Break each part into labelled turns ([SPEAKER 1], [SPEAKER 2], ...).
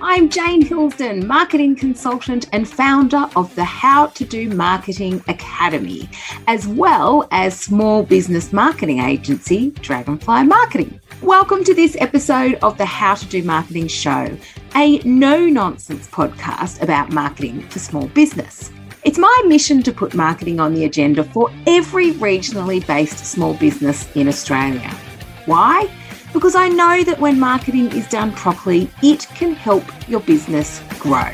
[SPEAKER 1] I'm Jane Hillsdon, marketing consultant and founder of the How to Do Marketing Academy, as well as small business marketing agency Dragonfly Marketing. Welcome to this episode of the How to Do Marketing Show, a no nonsense podcast about marketing for small business. It's my mission to put marketing on the agenda for every regionally based small business in Australia. Why? Because I know that when marketing is done properly, it can help your business grow.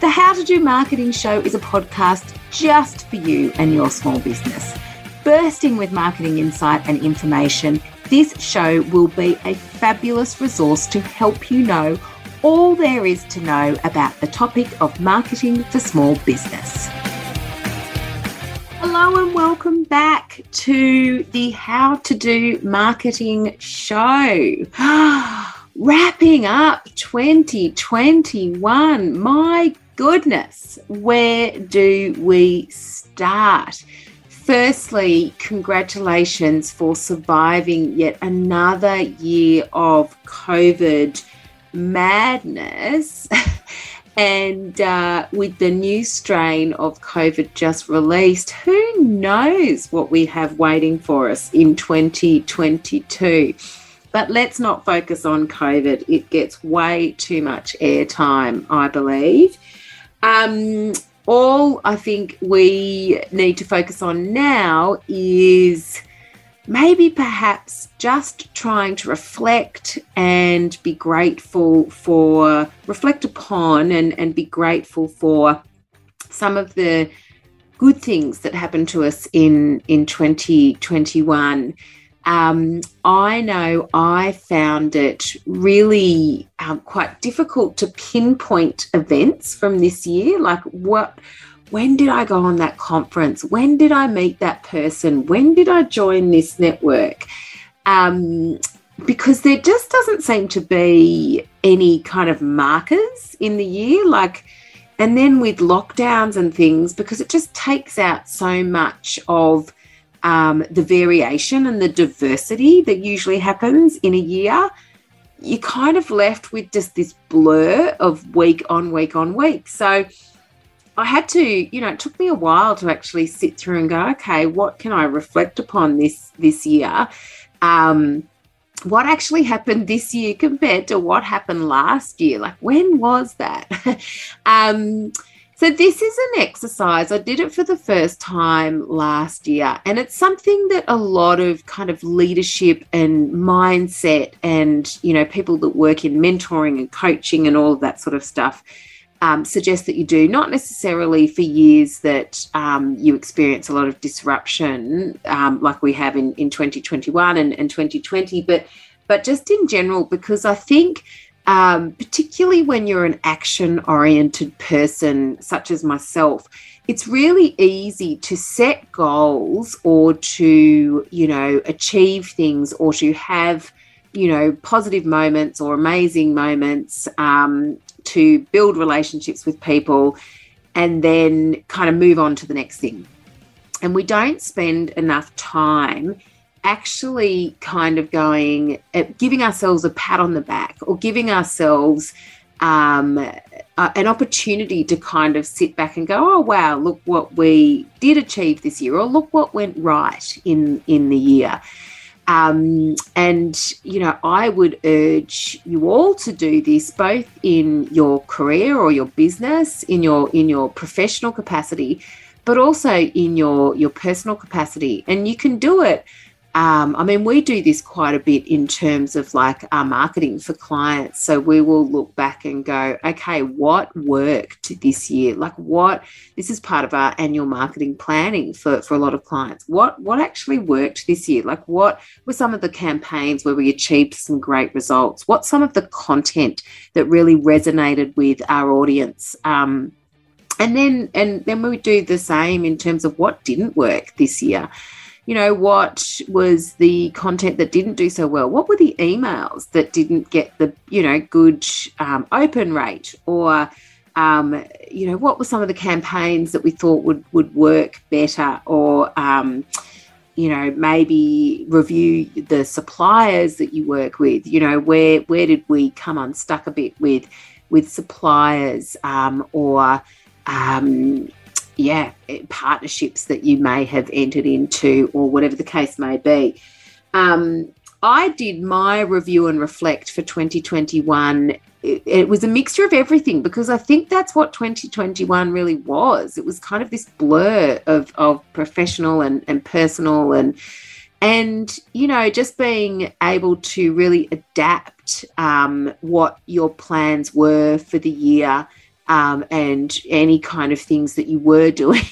[SPEAKER 1] The How to Do Marketing Show is a podcast just for you and your small business. Bursting with marketing insight and information, this show will be a fabulous resource to help you know all there is to know about the topic of marketing for small business. Hello and welcome back to the How to Do Marketing Show. Wrapping up 2021. My goodness, where do we start? Firstly, congratulations for surviving yet another year of COVID madness. And uh, with the new strain of COVID just released, who knows what we have waiting for us in 2022? But let's not focus on COVID. It gets way too much airtime, I believe. Um, all I think we need to focus on now is maybe perhaps just trying to reflect and be grateful for, reflect upon and, and be grateful for some of the good things that happened to us in, in 2021. Um, I know I found it really um, quite difficult to pinpoint events from this year, like what when did I go on that conference? When did I meet that person? When did I join this network? Um, because there just doesn't seem to be any kind of markers in the year. Like, and then with lockdowns and things, because it just takes out so much of um, the variation and the diversity that usually happens in a year, you're kind of left with just this blur of week on week on week. So, I had to, you know, it took me a while to actually sit through and go, okay, what can I reflect upon this this year? Um, what actually happened this year compared to what happened last year? Like, when was that? um, so, this is an exercise. I did it for the first time last year, and it's something that a lot of kind of leadership and mindset and, you know, people that work in mentoring and coaching and all of that sort of stuff um, suggest that you do, not necessarily for years that um, you experience a lot of disruption, um, like we have in, in 2021 and, and 2020, but but just in general, because I think, um, particularly when you're an action oriented person, such as myself, it's really easy to set goals or to, you know, achieve things or to have you know positive moments or amazing moments um, to build relationships with people and then kind of move on to the next thing. And we don't spend enough time actually kind of going, uh, giving ourselves a pat on the back or giving ourselves um, uh, an opportunity to kind of sit back and go, oh wow, look what we did achieve this year, or look what went right in in the year. Um, and, you know, I would urge you all to do this both in your career or your business, in your in your professional capacity, but also in your your personal capacity. And you can do it um, I mean, we do this quite a bit in terms of like our marketing for clients. So we will look back and go, okay, what worked this year? Like what this is part of our annual marketing planning for, for a lot of clients. What what actually worked this year? Like what were some of the campaigns where we achieved some great results? What's some of the content that really resonated with our audience? Um, and then and then we do the same in terms of what didn't work this year you know, what was the content that didn't do so well? What were the emails that didn't get the, you know, good um, open rate? Or, um, you know, what were some of the campaigns that we thought would, would work better? Or, um, you know, maybe review the suppliers that you work with. You know, where where did we come unstuck a bit with with suppliers um, or um, yeah, partnerships that you may have entered into or whatever the case may be. Um, I did my review and reflect for 2021. It, it, was a mixture of everything because I think that's what 2021 really was. It was kind of this blur of, of professional and, and personal and and you know just being able to really adapt um, what your plans were for the year um, and any kind of things that you were doing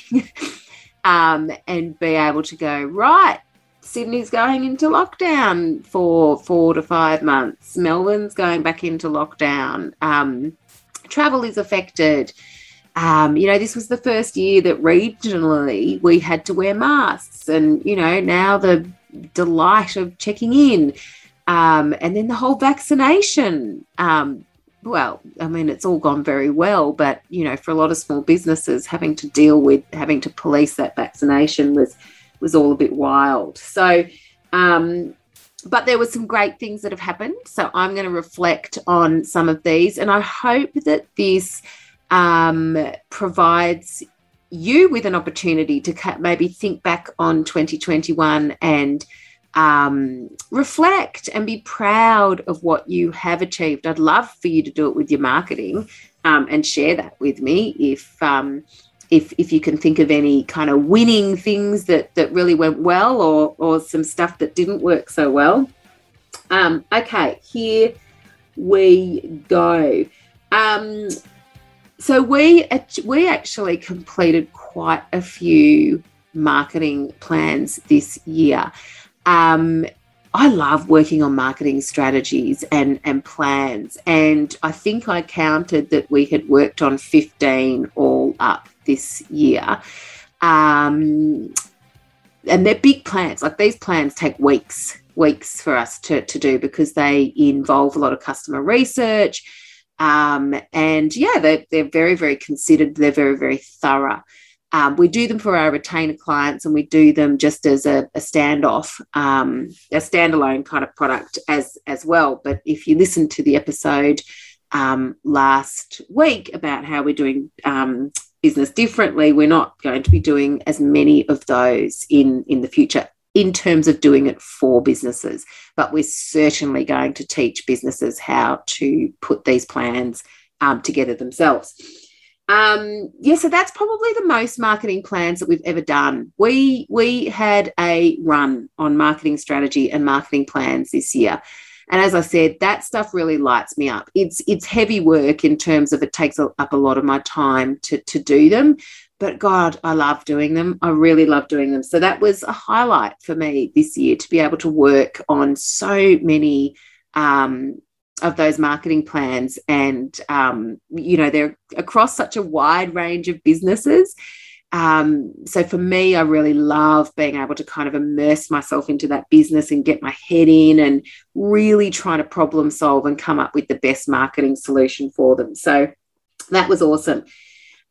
[SPEAKER 1] um, and be able to go right sydney's going into lockdown for four to five months. Melbourne's going back into lockdown. Um, travel is affected. Um, you know, this was the first year that regionally we had to wear masks, and you know, now the delight of checking in, um, and then the whole vaccination. Well, I mean, it's all gone very well, but you know, for a lot of small businesses, having to deal with having to police that vaccination was was all a bit wild. So, um, but there were some great things that have happened. So I'm going to reflect on some of these, and I hope that this um, provides you with an opportunity to maybe think back on 2021 and um, reflect and be proud of what you have achieved. I'd love for you to do it with your marketing um, and share that with me if. Um, if, if you can think of any kind of winning things that, that really went well or, or some stuff that didn't work so well. Um, okay, here we go. Um, so we we actually completed quite a few marketing plans this year. Um, I love working on marketing strategies and, and plans. And I think I counted that we had worked on 15 all up this year. Um, and they're big plans. Like these plans take weeks, weeks for us to, to do because they involve a lot of customer research um, and yeah, they're, they're very, very considered. They're very, very thorough. Um, we do them for our retainer clients and we do them just as a, a standoff, um, a standalone kind of product as, as well. But if you listen to the episode um, last week about how we're doing um, business differently, we're not going to be doing as many of those in, in the future in terms of doing it for businesses. But we're certainly going to teach businesses how to put these plans um, together themselves. Um, yeah, so that's probably the most marketing plans that we've ever done. We we had a run on marketing strategy and marketing plans this year. And as I said, that stuff really lights me up. It's it's heavy work in terms of it takes up a lot of my time to, to do them but God, I love doing them. I really love doing them. So that was a highlight for me this year to be able to work on so many um, of those marketing plans. And, um, you know, they're across such a wide range of businesses. Um, so for me, I really love being able to kind of immerse myself into that business and get my head in and really trying to problem solve and come up with the best marketing solution for them. So that was awesome.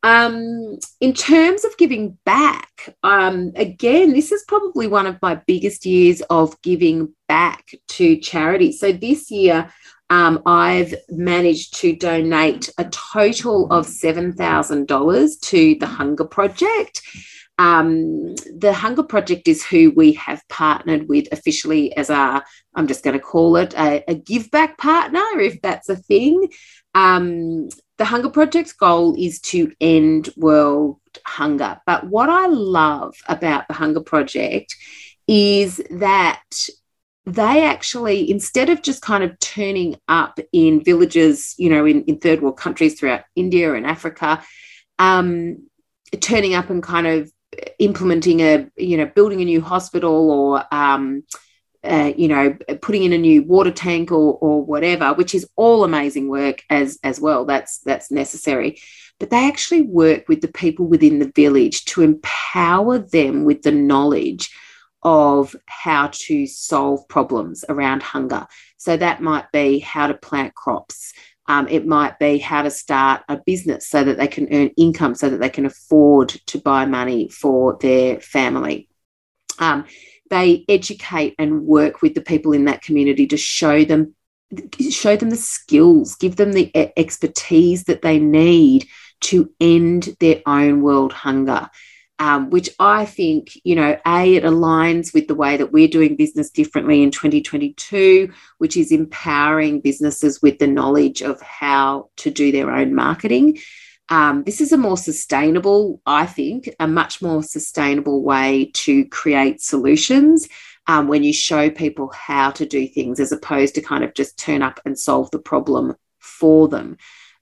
[SPEAKER 1] Um, in terms of giving back, um, again, this is probably one of my biggest years of giving back to charity. So this year, um, I've managed to donate a total of $7,000 to the Hunger Project. Um, the Hunger Project is who we have partnered with officially as our, I'm just going to call it a, a give back partner, if that's a thing. Um, the Hunger Project's goal is to end world hunger. But what I love about the Hunger Project is that they actually, instead of just kind of turning up in villages, you know, in, in third world countries throughout India and Africa, um, turning up and kind of implementing a, you know, building a new hospital or, um, uh, you know, putting in a new water tank or, or whatever, which is all amazing work as as well. That's that's necessary. But they actually work with the people within the village to empower them with the knowledge of how to solve problems around hunger. So that might be how to plant crops. Um, it might be how to start a business so that they can earn income, so that they can afford to buy money for their family. Um, they educate and work with the people in that community to show them show them the skills, give them the expertise that they need to end their own world hunger. Um, which I think, you know, A, it aligns with the way that we're doing business differently in 2022, which is empowering businesses with the knowledge of how to do their own marketing. Um, this is a more sustainable, I think, a much more sustainable way to create solutions um, when you show people how to do things as opposed to kind of just turn up and solve the problem for them.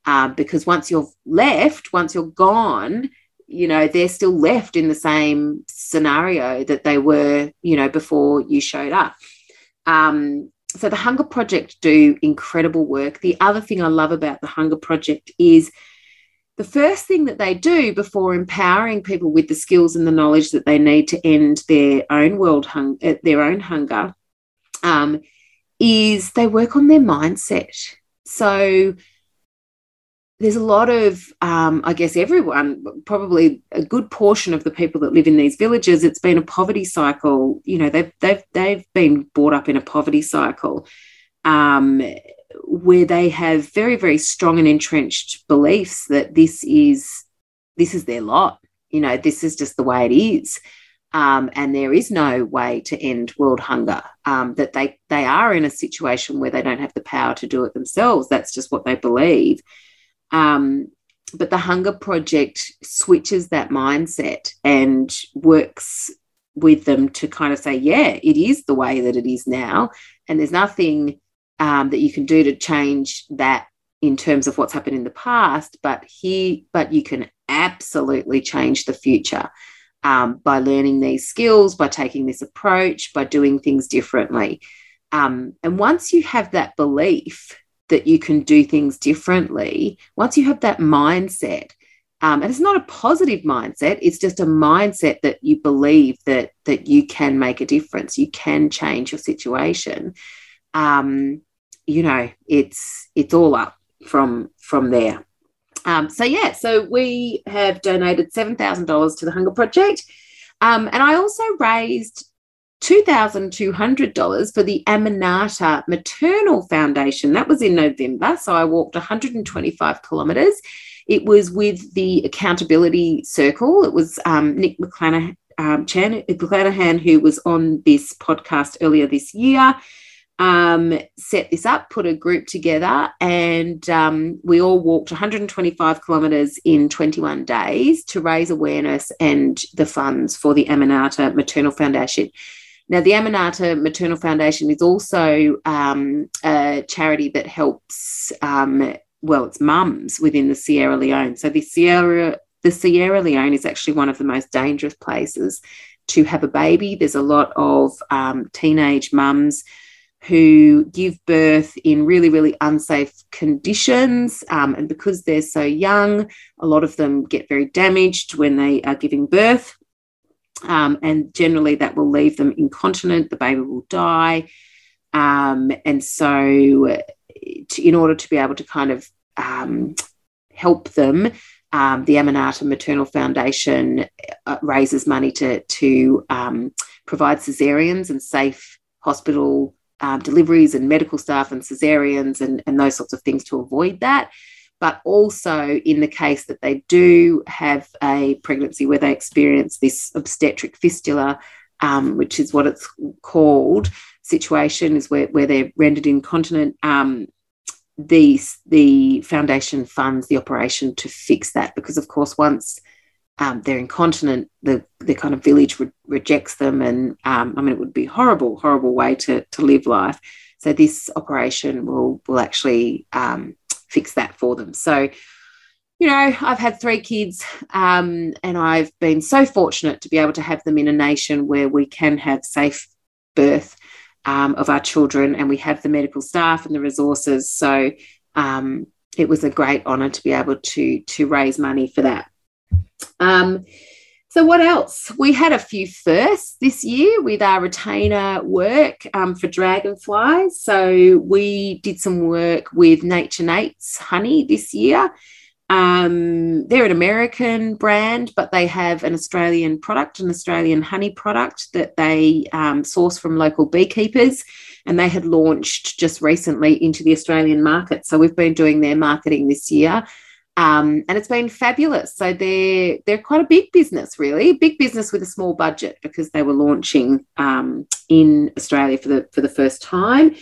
[SPEAKER 1] Um, because once you're left, once you're gone, you know, they're still left in the same scenario that they were, you know, before you showed up. Um, so the Hunger Project do incredible work. The other thing I love about the Hunger Project is the first thing that they do before empowering people with the skills and the knowledge that they need to end their own world hung- uh, their own hunger um, is they work on their mindset so there's a lot of um, i guess everyone probably a good portion of the people that live in these villages it's been a poverty cycle. You know they've they've they've been brought up in a poverty cycle um, where they have very very strong and entrenched beliefs that this is this is their lot. You know this is just the way it is. Um, and there is no way to end world hunger. Um, that they they are in a situation where they don't have the power to do it themselves. That's just what they believe um, but the hunger project switches that mindset and works with them to kind of say yeah it is the way that it is now. And there's nothing um, that you can do to change that in terms of what's happened in the past but here but you can absolutely change the future um, by learning these skills by taking this approach by doing things differently. Um, and once you have that belief that you can do things differently once you have that mindset um, and it's not a positive mindset it's just a mindset that you believe that that you can make a difference you can change your situation um, you know, it's it's all up from from there. Um, so yeah, so we have donated seven thousand dollars to the Hunger Project, um, and I also raised two thousand two hundred dollars for the Aminata Maternal Foundation. That was in November, so I walked one hundred and twenty five kilometres. It was with the Accountability Circle. It was um, Nick McClanahan, um, McClanahan, who was on this podcast earlier this year um, set this up, put a group together, and um, we all walked 125 kilometres in 21 days to raise awareness and the funds for the Aminata Maternal Foundation. Now, the Aminata Maternal Foundation is also um, a charity that helps, um, well, it's mums within the Sierra Leone. So the Sierra the Sierra Leone is actually one of the most dangerous places to have a baby. There's a lot of um, teenage mums who give birth in really, really unsafe conditions. Um, and because they're so young, a lot of them get very damaged when they are giving birth. Um, and generally, that will leave them incontinent, the baby will die. Um, and so, to, in order to be able to kind of um, help them, um, the Aminata Maternal Foundation uh, raises money to, to um, provide cesareans and safe hospital um, deliveries and medical staff and cesareans and, and those sorts of things to avoid that. But also, in the case that they do have a pregnancy where they experience this obstetric fistula, um, which is what it's called, situation is where, where they're rendered incontinent. Um, the, the foundation funds the operation to fix that because, of course, once um, they're incontinent, the the kind of village re- rejects them, and um, I mean it would be horrible, horrible way to to live life. So this operation will will actually um, fix that for them. So you know, I've had three kids, um, and I've been so fortunate to be able to have them in a nation where we can have safe birth um, of our children, and we have the medical staff and the resources. So um, it was a great honour to be able to to raise money for that. So, what else? We had a few firsts this year with our retainer work um, for dragonflies. So, we did some work with Nature Nate's honey this year. Um, they're an American brand, but they have an Australian product, an Australian honey product that they um, source from local beekeepers. And they had launched just recently into the Australian market. So we've been doing their marketing this year. Um, and it's been fabulous. So they're they're quite a big business, really, big business with a small budget because they were launching um, in Australia for the for the first time.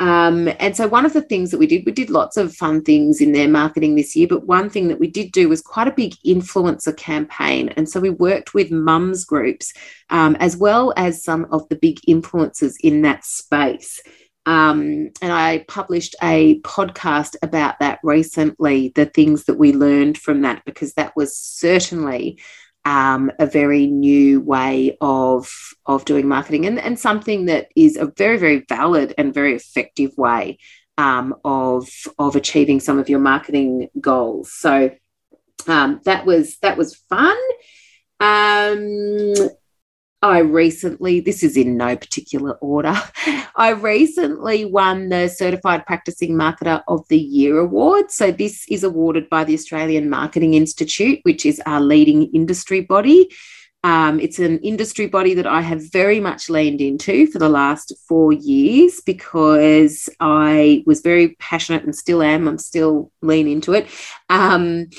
[SPEAKER 1] Um, and so one of the things that we did, we did lots of fun things in their marketing this year, but one thing that we did do was quite a big influencer campaign. And so we worked with mums groups um, as well as some of the big influencers in that space. Um, and I published a podcast about that recently, the things that we learned from that, because that was certainly um, a very new way of of doing marketing and, and something that is a very very valid and very effective way um, of of achieving some of your marketing goals. So um, that was that was fun. Um, I recently, this is in no particular order, I recently won the Certified Practicing Marketer of the Year award. So, this is awarded by the Australian Marketing Institute, which is our leading industry body. Um, it's an industry body that I have very much leaned into for the last four years because I was very passionate and still am. I'm still lean into it. Um,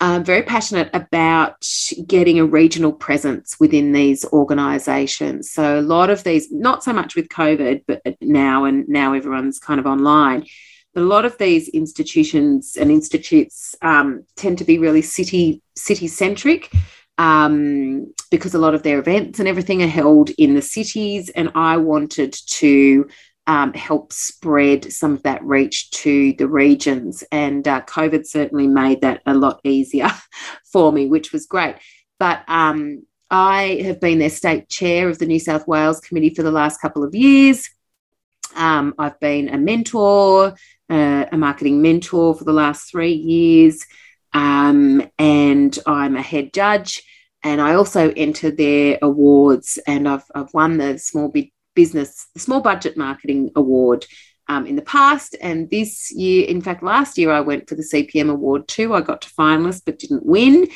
[SPEAKER 1] I'm very passionate about getting a regional presence within these organisations. So a lot of these, not so much with COVID, but now and now everyone's kind of online. But a lot of these institutions and institutes um, tend to be really city city centric. Um, because a lot of their events and everything are held in the cities. And I wanted to um, help spread some of that reach to the regions. And uh, COVID certainly made that a lot easier for me, which was great. But um, I have been their state chair of the New South Wales committee for the last couple of years. Um, I've been a mentor, uh, a marketing mentor for the last three years, um, and I'm a head judge. And I also enter their awards, and I've, I've won the Small Big business, the Small Budget Marketing Award um, in the past. And this year, in fact, last year I went for the CPM Award too. I got to finalist but didn't win.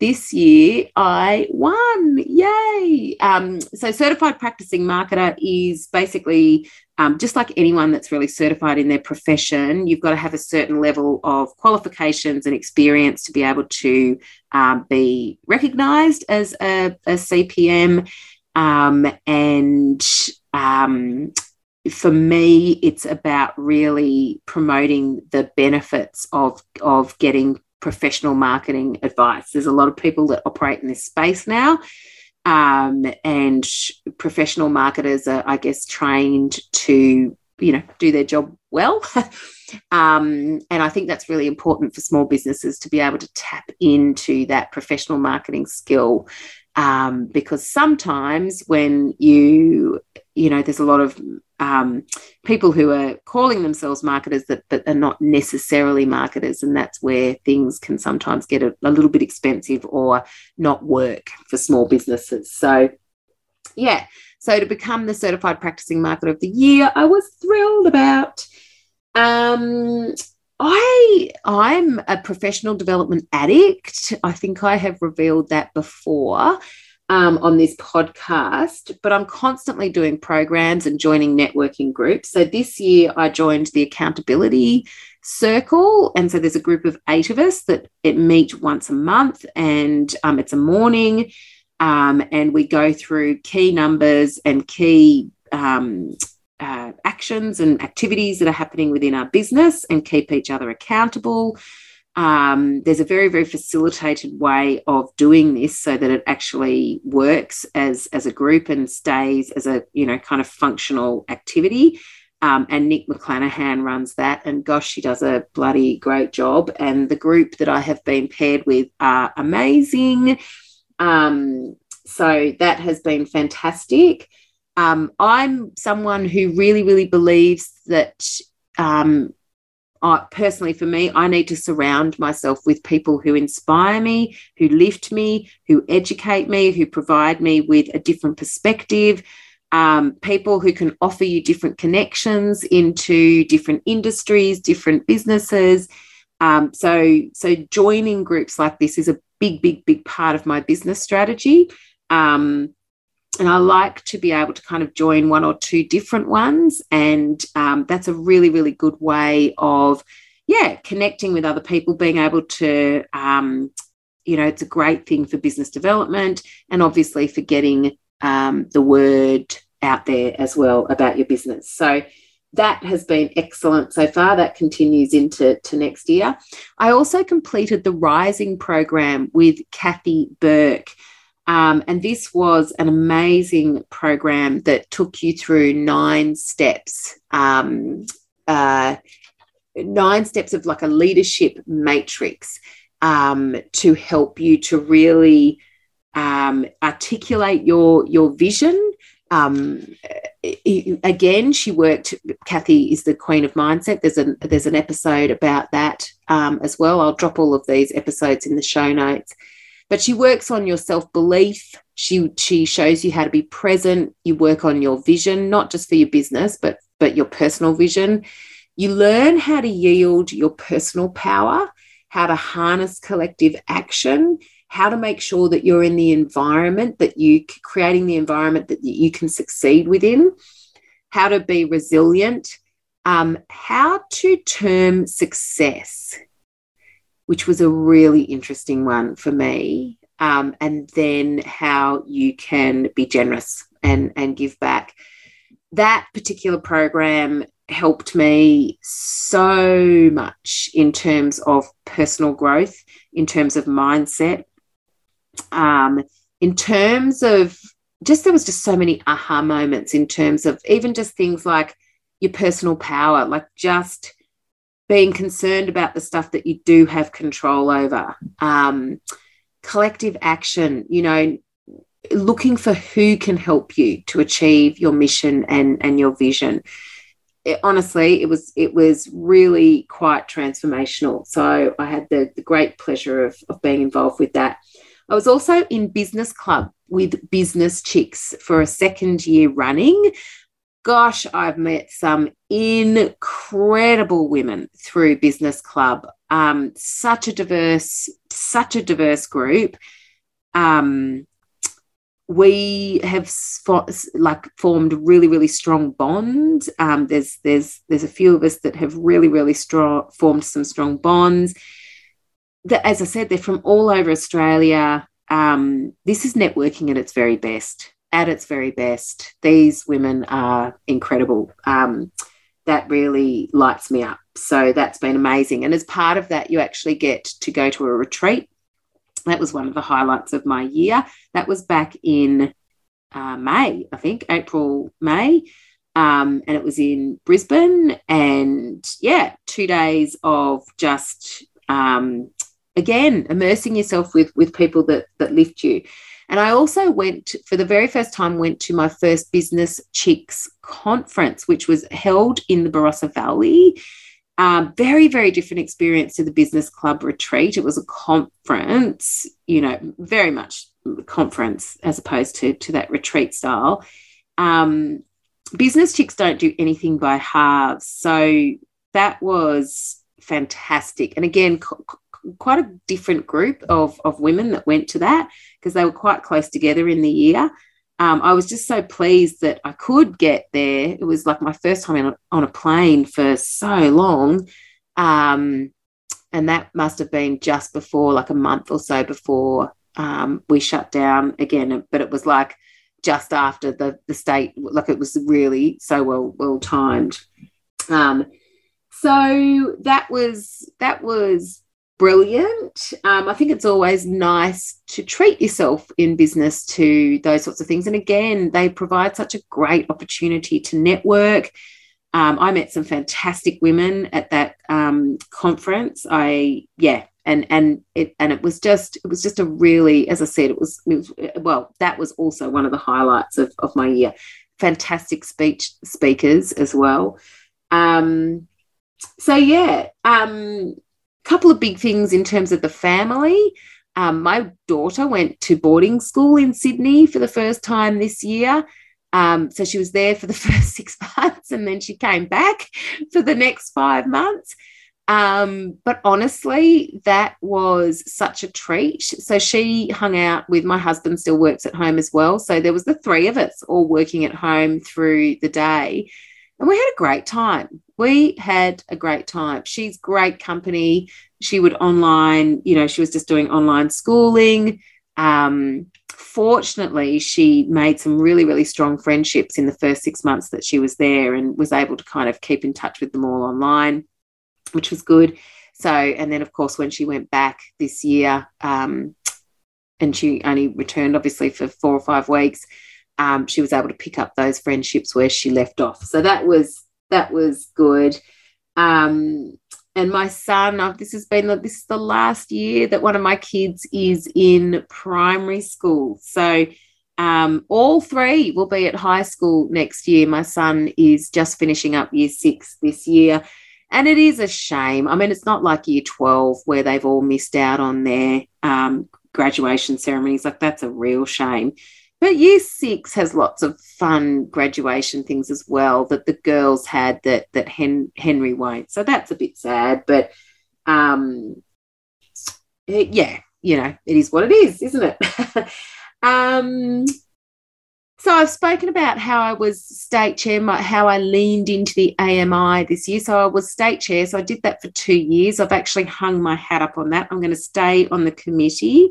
[SPEAKER 1] This year I won. Yay. Um, so, certified practicing marketer is basically um, just like anyone that's really certified in their profession, you've got to have a certain level of qualifications and experience to be able to um, be recognized as a, a CPM. Um, and um, for me, it's about really promoting the benefits of, of getting professional marketing advice. There's a lot of people that operate in this space now. Um, and professional marketers are, I guess, trained to, you know, do their job well. um, and I think that's really important for small businesses to be able to tap into that professional marketing skill um, because sometimes when you you know there's a lot of um, people who are calling themselves marketers that but are not necessarily marketers and that's where things can sometimes get a, a little bit expensive or not work for small businesses. So yeah. So to become the certified practicing marketer of the year i was thrilled about um, I I'm a professional development addict. I think I have revealed that before um, on this podcast, but I'm constantly doing programs and joining networking groups. So this year I joined the accountability circle, and so there's a group of eight of us that it meet once a month, and um, it's a morning, um, and we go through key numbers and key um, uh, actions and activities that are happening within our business and keep each other accountable. Um, there's a very, very facilitated way of doing this so that it actually works as, as a group and stays as a, you know, kind of functional activity. Um, and Nick McClanahan runs that. And gosh, she does a bloody great job. And the group that I have been paired with are amazing. Um, so that has been fantastic um, I'm someone who really, really believes that um, I, personally for me, I need to surround myself with people who inspire me, who lift me, who educate me, who provide me with a different perspective, um, people who can offer you different connections into different industries, different businesses. Um, so, so joining groups like this is a big, big, big part of my business strategy. Um, and I like to be able to kind of join one or two different ones. And um, that's a really, really good way of, yeah, connecting with other people, being able to, um, you know, it's a great thing for business development and obviously for getting um, the word out there as well about your business. So, that has been excellent so far. That continues into to next year. I also completed the Rising program with Cathy Burke. Um, and this was an amazing program that took you through nine steps, um, uh, nine steps of like a leadership matrix um, to help you to really um, articulate your your vision um, again, she worked. Cathy is the queen of mindset. There's a there's an episode about that um, as well. I'll drop all of these episodes in the show notes. But she works on your self belief. She she shows you how to be present. You work on your vision, not just for your business, but but your personal vision. You learn how to yield your personal power, how to harness collective action, how to make sure that you're in the environment that you creating the environment that you can succeed within, how to be resilient, um, how to term success, which was a really interesting one for me, um, and then how you can be generous and and give back. That particular program helped me so much in terms of personal growth, in terms of mindset, um, in terms of just there was just so many aha moments in terms of even just things like your personal power, like just being concerned about the stuff that you do have control over, um, collective action, you know, looking for who can help you to achieve your mission and, and your vision. It, honestly, it was it was really quite transformational. So I had the, the great pleasure of, of being involved with that. I was also in business club with business chicks for a second year running. Gosh, I've met some incredible women through business club. Um, such a diverse, such a diverse group. Um, we have like formed really really strong bonds um, there's there's there's a few of us that have really really strong formed some strong bonds that, as I said, they're from all over Australia. Um, this is networking at its very best. At its very best, these women are incredible. Um, that really lights me up. So that's been amazing. And as part of that, you actually get to go to a retreat. That was one of the highlights of my year. That was back in uh, May, I think, April, May. Um, and it was in Brisbane. And yeah, two days of just um, again immersing yourself with with people that that lift you and i also went for the very first time went to my first business chicks conference which was held in the barossa valley. Um, very very different experience to the business club retreat. It was a conference you know very much conference as opposed to to that retreat style. Um, business chicks don't do anything by halves. So that was fantastic. And again quite a different group of, of women that went to that because they were quite close together in the year. Um, I was just so pleased that I could get there. It was like my first time on, on a plane for so long. Um, and that must have been just before, like a month or so before um, we shut down again. But it was like just after the, the state, like it was really so well well timed. Um, so that was that was brilliant. Um, I think it's always nice to treat yourself in business to those sorts of things. And again, they provide such a great opportunity to network. Um, I met some fantastic women at that um, conference. I yeah, and and it and it was just it was just a really, as I said, it was, it was well that was also one of the highlights of of my year. Fantastic speech speakers as well. Um, so yeah, couple of big things in terms of the family. Um, my daughter went to boarding school in Sydney for the first time this year. Um, so she was there for the first six months and then she came back for the next five months. Um, but honestly, that was such a treat. So she hung out with my husband, still works at home as well. So there was the three of us all working at home through the day. And we had a great time. We had a great time. She's great company. She would online, you know, she was just doing online schooling. Um, fortunately, she made some really, really strong friendships in the first six months that she was there and was able to kind of keep in touch with them all online, which was good. So, and then of course, when she went back this year, um, and she only returned obviously for four or five weeks, um, she was able to pick up those friendships where she left off. So that was that was good. Um, and my son uh, this has been this is the last year that one of my kids is in primary school. So um, all three will be at high school next year. My son is just finishing up year six this year. And it is a shame. I mean it's not like year 12 where they've all missed out on their um, graduation ceremonies. Like that's a real shame but year six has lots of fun graduation things as well that the girls had that that Hen- Henry won't. So that's a bit sad, but um, yeah, you know, it is what it is, isn't it? um, so I've spoken about how I was state chair, how I leaned into the AMI this year. So I was state chair, so I did that for two years. I've actually hung my hat up on that. I'm going to stay on the committee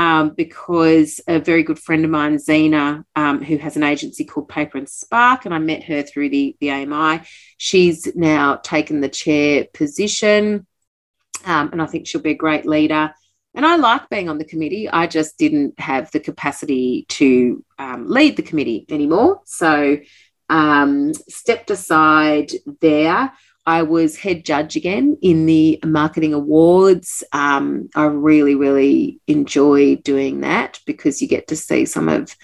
[SPEAKER 1] um, because a very good friend of mine, Zena, um, who has an agency called Paper and Spark, and I met her through the, the AMI. She's now taken the chair position, um, and I think she'll be a great leader. And I like being on the committee. I just didn't have the capacity to um, lead the committee anymore. So um, stepped aside there. I was head judge again in the marketing awards. Um, I really, really enjoy doing that because you get to see some of,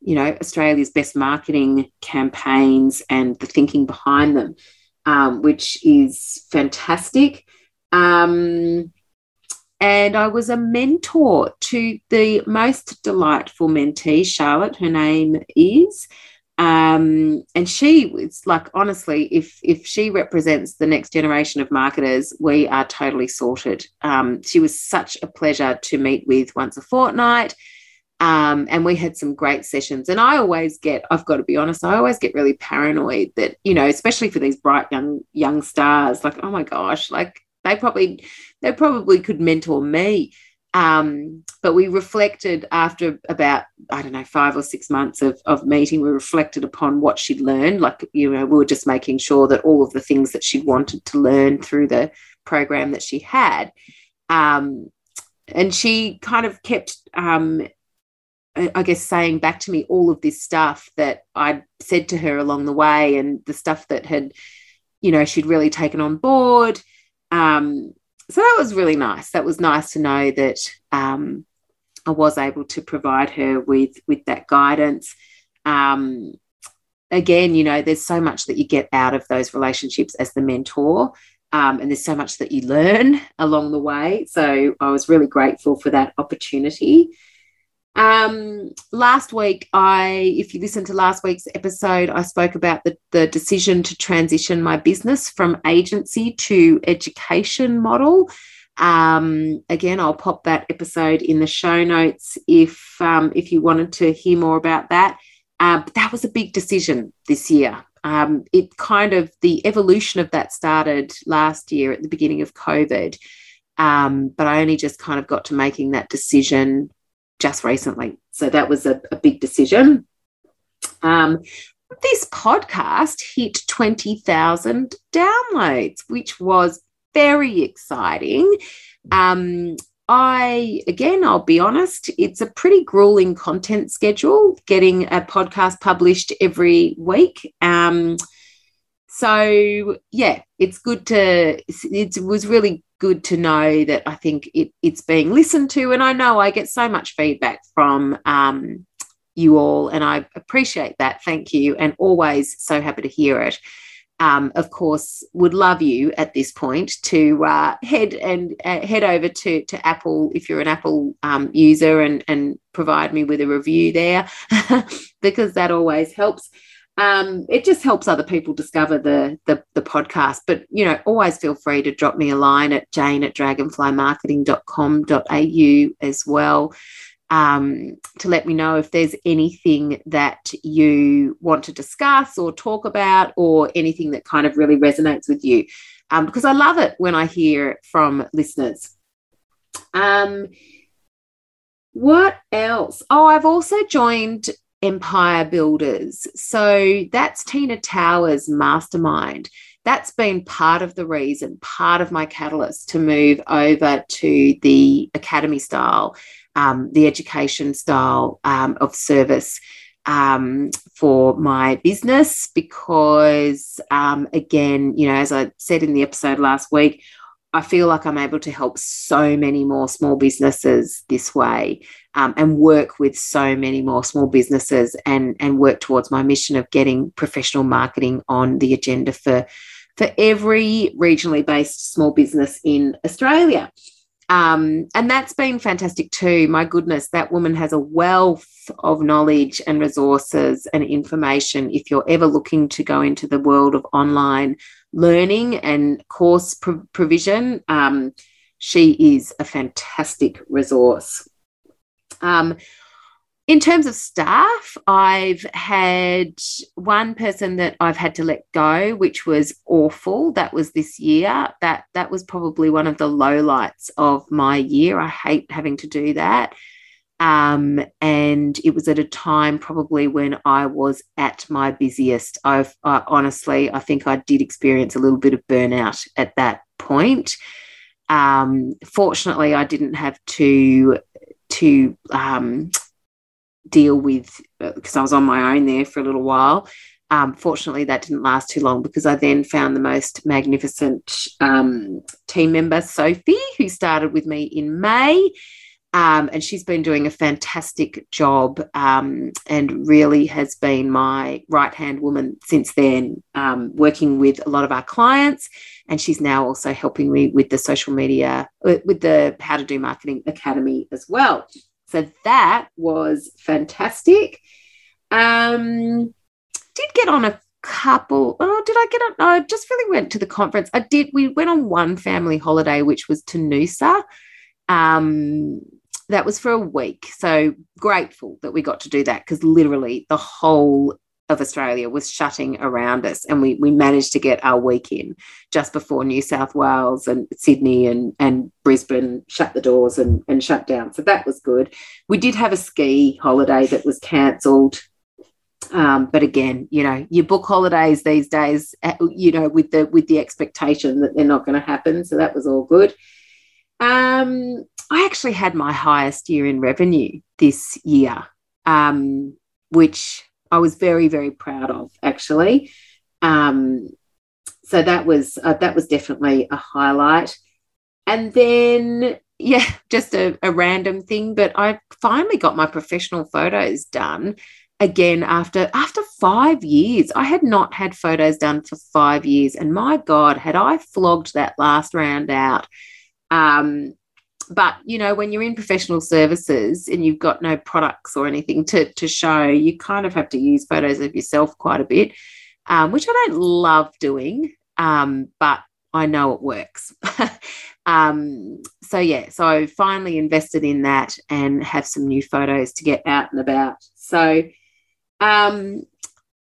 [SPEAKER 1] you know, Australia's best marketing campaigns and the thinking behind them, um, which is fantastic. Um, and I was a mentor to the most delightful mentee, Charlotte, her name is um, and she it's like honestly if if she represents the next generation of marketers we are totally sorted. Um, she was such a pleasure to meet with once a fortnight. Um, and we had some great sessions. And i always get i've got to be honest i always get really paranoid that you know especially for these bright young young stars like oh my gosh like they probably they probably could mentor me um, but we reflected after about, I don't know, five or six months of, of meeting, we reflected upon what she'd learned. Like, you know, we were just making sure that all of the things that she wanted to learn through the program that she had. Um, and she kind of kept, um, I guess, saying back to me all of this stuff that I'd said to her along the way and the stuff that had, you know, she'd really taken on board. Um, so that was really nice. That was nice to know that um, I was able to provide her with with that guidance. Um, again, you know, there's so much that you get out of those relationships as the mentor, um, and there's so much that you learn along the way. So I was really grateful for that opportunity. Um, last week, I, if you listen to last week's episode, I spoke about the, the decision to transition my business from agency to education model. Um, again, I'll pop that episode in the show notes if um, if you wanted to hear more about that. Uh, but that was a big decision this year. Um, it kind of the evolution of that started last year at the beginning of COVID, um, but I only just kind of got to making that decision just recently. So that was a, a big decision. Um, this podcast hit 20,000 downloads, which was very exciting. Um, I, again, I'll be honest, it's a pretty grueling content schedule getting a podcast published every week. Um, so, yeah, it's good to, it was really good to know that I think it, it's being listened to. And I know I get so much feedback from um, you all, and I appreciate that. Thank you. And always so happy to hear it. Um, of course, would love you at this point to uh, head and uh, head over to, to Apple if you're an Apple um, user and, and provide me with a review there because that always helps. Um, it just helps other people discover the, the, the podcast. But you know, always feel free to drop me a line at jane at dragonflymarketing.com.au as well. Um, to let me know if there's anything that you want to discuss or talk about, or anything that kind of really resonates with you. Um, because I love it when I hear from listeners. Um, what else? Oh, I've also joined Empire Builders. So that's Tina Tower's mastermind. That's been part of the reason, part of my catalyst to move over to the academy style, um, the education style um, of service um, for my business. Because, um, again, you know, as I said in the episode last week, I feel like I'm able to help so many more small businesses this way um, and work with so many more small businesses and, and work towards my mission of getting professional marketing on the agenda for, for every regionally based small business in Australia. Um, and that's been fantastic too. My goodness, that woman has a wealth of knowledge and resources and information. If you're ever looking to go into the world of online learning and course pro- provision, um, she is a fantastic resource. Um, in terms of staff, I've had one person that I've had to let go, which was awful. That was this year. That that was probably one of the lowlights of my year. I hate having to do that. Um, and it was at a time probably when I was at my busiest. I've I, honestly, I think I did experience a little bit of burnout at that point. Um, fortunately, I didn't have to to um, deal with because uh, I was on my own there for a little while. Um, fortunately, that didn't last too long because I then found the most magnificent um, team member, Sophie, who started with me in May. Um, and she's been doing a fantastic job um, and really has been my right hand woman since then, um, working with a lot of our clients. And she's now also helping me with the social media, uh, with the How to Do Marketing Academy as well. So that was fantastic. Um, did get on a couple. Oh, did I get on? I just really went to the conference. I did. We went on one family holiday, which was to Noosa. Um, that was for a week. So grateful that we got to do that because literally the whole of Australia was shutting around us, and we we managed to get our week in just before New South Wales and Sydney and and Brisbane shut the doors and and shut down. So that was good. We did have a ski holiday that was cancelled. Um, but again, you know, you book holidays these days, uh, you know, with the with the expectation that they're not going to happen. So that was all good. Um, I actually had my highest year in revenue this year, um, which I was very, very proud of actually. Um, so that was uh, that was definitely a highlight. And then, yeah, just a, a random thing, but I finally got my professional photos done again after after five years. I had not had photos done for five years, and my God, had I flogged that last round out. Um, but you know when you're in professional services and you've got no products or anything to, to show you kind of have to use photos of yourself quite a bit um, which i don't love doing um, but i know it works. Um, so yeah so i finally invested in that and have some new photos to get out and about. So um,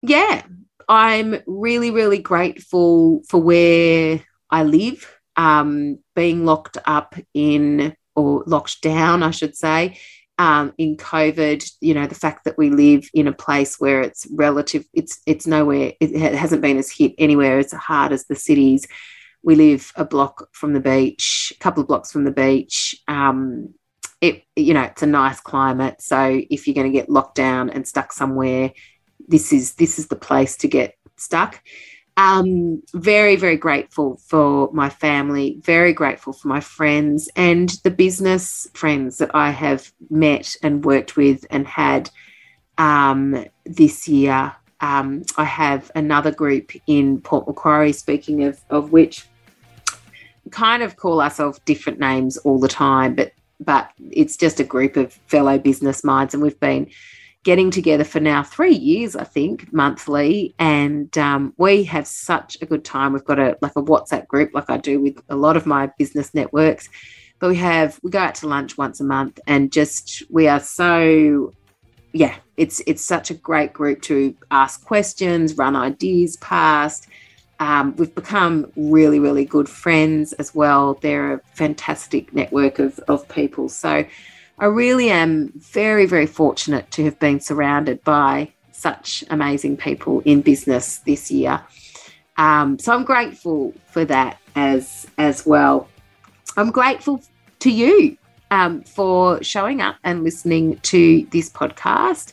[SPEAKER 1] yeah i'm really really grateful for where i live um, being locked up in or locked down, I should say, um, in COVID. You know, the fact that we live in a place where it's relative, it's it's nowhere, it hasn't been as hit anywhere as hard as the cities. We live a block from the beach, a couple of blocks from the beach. Um, it you know it's a nice climate, so if you're going to get locked down and stuck somewhere, this is this is the place to get stuck um, very, very grateful for my family, very grateful for my friends and the business friends that I have met and worked with and had um, this year. Um, I have another group in Port Macquarie, speaking of, of which kind of call ourselves different names all the time, but but it's just a group of fellow business minds, and we've been getting together for now three years, I think, monthly, and um, we have such a good time. We've got a like a WhatsApp group, like I do with a lot of my business networks, but we have we go out to lunch once a month, and just we are so yeah, it's it's such a great group to ask questions, run ideas past. Um, we've become really, really good friends as well. They're a fantastic network of, of people. So I really am very, very fortunate to have been surrounded by such amazing people in business this year. Um, so I'm grateful for that as as well. I'm grateful to you um, for showing up and listening to this podcast.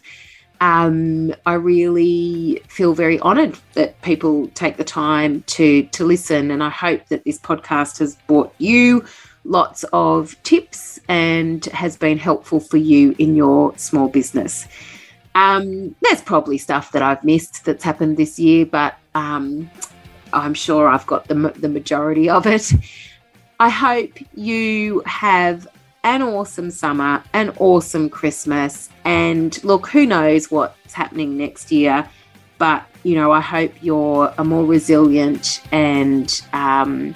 [SPEAKER 1] Um, I really feel very honoured that people take the time to to listen, and I hope that this podcast has brought you lots of tips and has been helpful for you in your small business. Um, there's probably stuff that I've missed that's happened this year, but um, I'm sure I've got the, the majority of it. I hope you have an awesome summer, an awesome Christmas, and look, who knows what's happening next year, but you know, I hope you're a more resilient and um,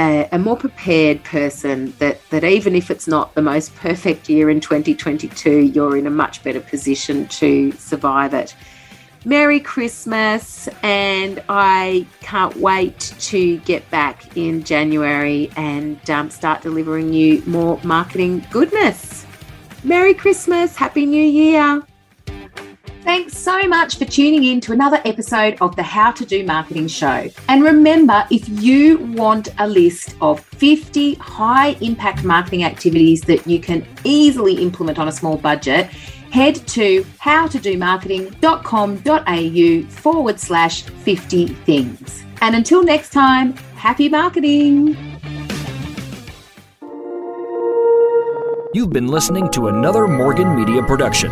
[SPEAKER 1] a, a, more prepared person that that even if it's not the most perfect year in 2022 you're in a much better position to survive it. Merry christmas and i can't wait to get back in january and um, start delivering you more marketing goodness. Merry christmas happy new year Thanks so much for tuning in to another episode of the How to Do Marketing Show. And remember, if you want a list of 50 high impact marketing activities that you can easily implement on a small budget, head to howtodomarketing.com.au forward slash 50 things. And until next time, happy marketing.
[SPEAKER 2] You've been listening to another Morgan Media production.